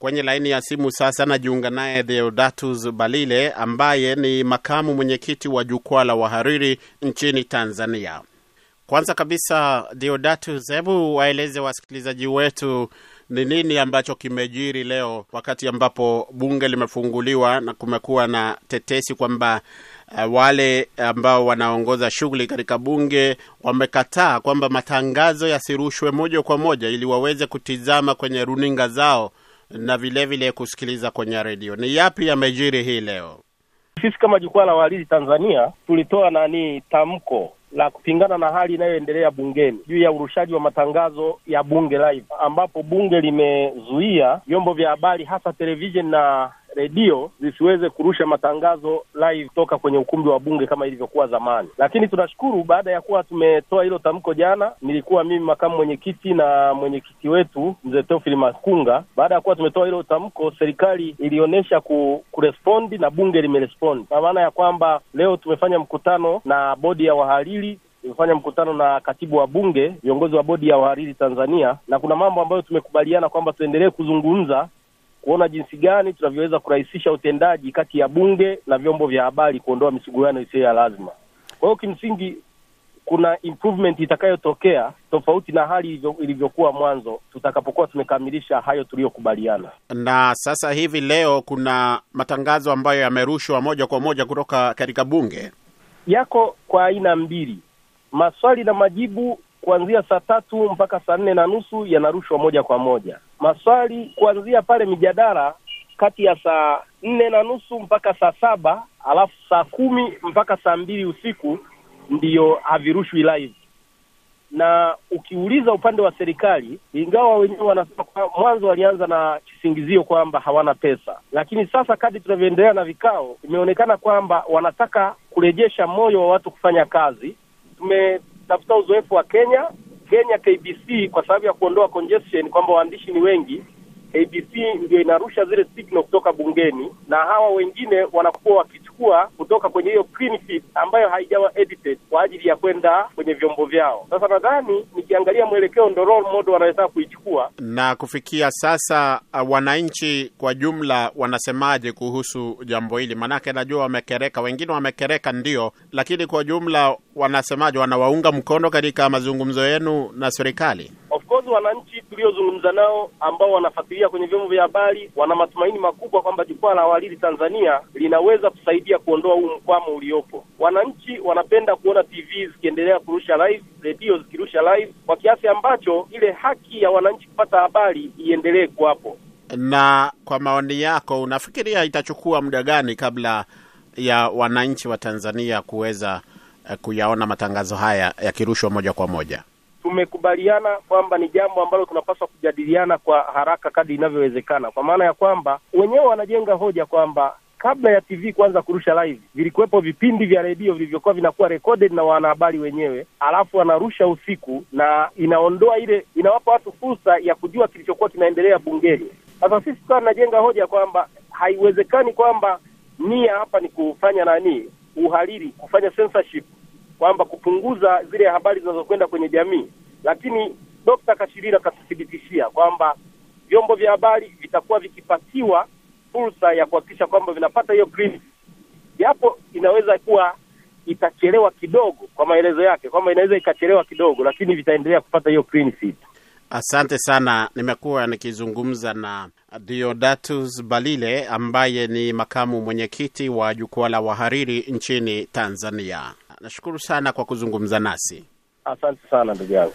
Kwenye laini ya simu sasa najiunga naye Deodatus Balile ambaye ni makamu mwenyekiti wa jukwaa la wahariri nchini Tanzania. Kwanza kabisa, Deodatus, hebu waeleze wasikilizaji wetu ni nini ambacho kimejiri leo wakati ambapo bunge limefunguliwa na kumekuwa na tetesi kwamba uh, wale ambao wanaongoza shughuli katika bunge wamekataa kwamba matangazo yasirushwe moja kwa moja ili waweze kutizama kwenye runinga zao na vilevile vile kusikiliza kwenye redio. Ni yapi yamejiri hii leo? Sisi kama jukwaa la wahariri Tanzania tulitoa nani tamko la kupingana na hali inayoendelea bungeni juu ya urushaji wa matangazo ya bunge live, ambapo bunge limezuia vyombo vya habari hasa televisheni na redio zisiweze kurusha matangazo live toka kwenye ukumbi wa bunge kama ilivyokuwa zamani. Lakini tunashukuru baada ya kuwa tumetoa hilo tamko jana, nilikuwa mimi makamu mwenyekiti na mwenyekiti wetu mzee Teofili Makunga. Baada ya kuwa tumetoa hilo tamko, serikali ilionyesha ku, kurespondi na bunge limerespondi, kwa maana ya kwamba leo tumefanya mkutano na bodi ya wahariri tumefanya mkutano na katibu wa bunge, viongozi wa bodi ya wahariri Tanzania, na kuna mambo ambayo tumekubaliana kwamba tuendelee kuzungumza kuona jinsi gani tunavyoweza kurahisisha utendaji kati ya bunge na vyombo vya habari, kuondoa misuguano isiyo ya lazima. Kwa hiyo kimsingi kuna improvement itakayotokea tofauti na hali ilivyokuwa mwanzo tutakapokuwa tumekamilisha hayo tuliyokubaliana. Na sasa hivi leo kuna matangazo ambayo yamerushwa moja kwa moja kutoka katika bunge, yako kwa aina mbili. Maswali na majibu kuanzia saa tatu mpaka saa nne na nusu yanarushwa moja kwa moja. Maswali kuanzia pale mijadala kati ya saa nne na nusu mpaka saa saba alafu saa kumi mpaka saa mbili usiku ndiyo havirushwi live. Na ukiuliza upande wa serikali, ingawa wenyewe wanasema kwa mwanzo walianza na kisingizio kwamba hawana pesa, lakini sasa kadri tunavyoendelea na vikao, imeonekana kwamba wanataka kurejesha moyo wa watu kufanya kazi. Tume tafuta uzoefu wa Kenya. Kenya KBC kwa sababu ya kuondoa congestion, kwamba waandishi ni wengi, KBC ndio inarusha zile signal kutoka bungeni, na hawa wengine wanakuwa wakichukua kutoka kwenye hiyo clean feed ambayo haijawa edited kwa ajili ya kwenda kwenye vyombo vyao. Sasa nadhani nikiangalia mwelekeo ndo role model wanaweza kuichukua. Na kufikia sasa, uh, wananchi kwa jumla wanasemaje kuhusu jambo hili? Maanake najua wamekereka, wengine wamekereka ndio, lakini kwa jumla wanasemaje? Wanawaunga mkono katika mazungumzo yenu na serikali? Of wananchi tuliozungumza nao ambao wanafuatilia kwenye vyombo vya habari wana matumaini makubwa kwamba jukwaa la wahariri Tanzania linaweza kusaidia kuondoa huu mkwamo uliopo. Wananchi wanapenda kuona TV zikiendelea kurusha live, redio zikirusha live, kwa kiasi ambacho ile haki ya wananchi kupata habari iendelee kuwapo. Na kwa maoni yako, unafikiria itachukua muda gani kabla ya wananchi wa Tanzania kuweza uh, kuyaona matangazo haya yakirushwa moja kwa moja? Tumekubaliana kwamba ni jambo ambalo tunapaswa kujadiliana kwa haraka kadri inavyowezekana, kwa maana ya kwamba wenyewe wanajenga hoja kwamba kabla ya TV kuanza kurusha live, vilikuwepo vipindi vya redio vilivyokuwa vinakuwa recorded na wanahabari wenyewe, alafu wanarusha usiku, na inaondoa ile, inawapa watu fursa ya kujua kilichokuwa kinaendelea bungeni. Sasa sisi tukawa tunajenga hoja kwamba haiwezekani kwamba nia hapa ni kufanya nani, uhariri, kufanya censorship kwamba kupunguza zile habari zinazokwenda kwenye jamii, lakini Dkt. Kashirira akatuthibitishia kwamba vyombo vya habari vitakuwa vikipatiwa fursa ya kuhakikisha kwamba vinapata hiyo credit, japo inaweza kuwa itachelewa kidogo, kwa maelezo yake kwamba inaweza ikachelewa kidogo, lakini vitaendelea kupata hiyo clean sheet. Asante sana. Nimekuwa nikizungumza na Deodatus Balile ambaye ni makamu mwenyekiti wa jukwaa la wahariri nchini Tanzania. Nashukuru sana kwa kuzungumza nasi. Asante sana ndugu yangu.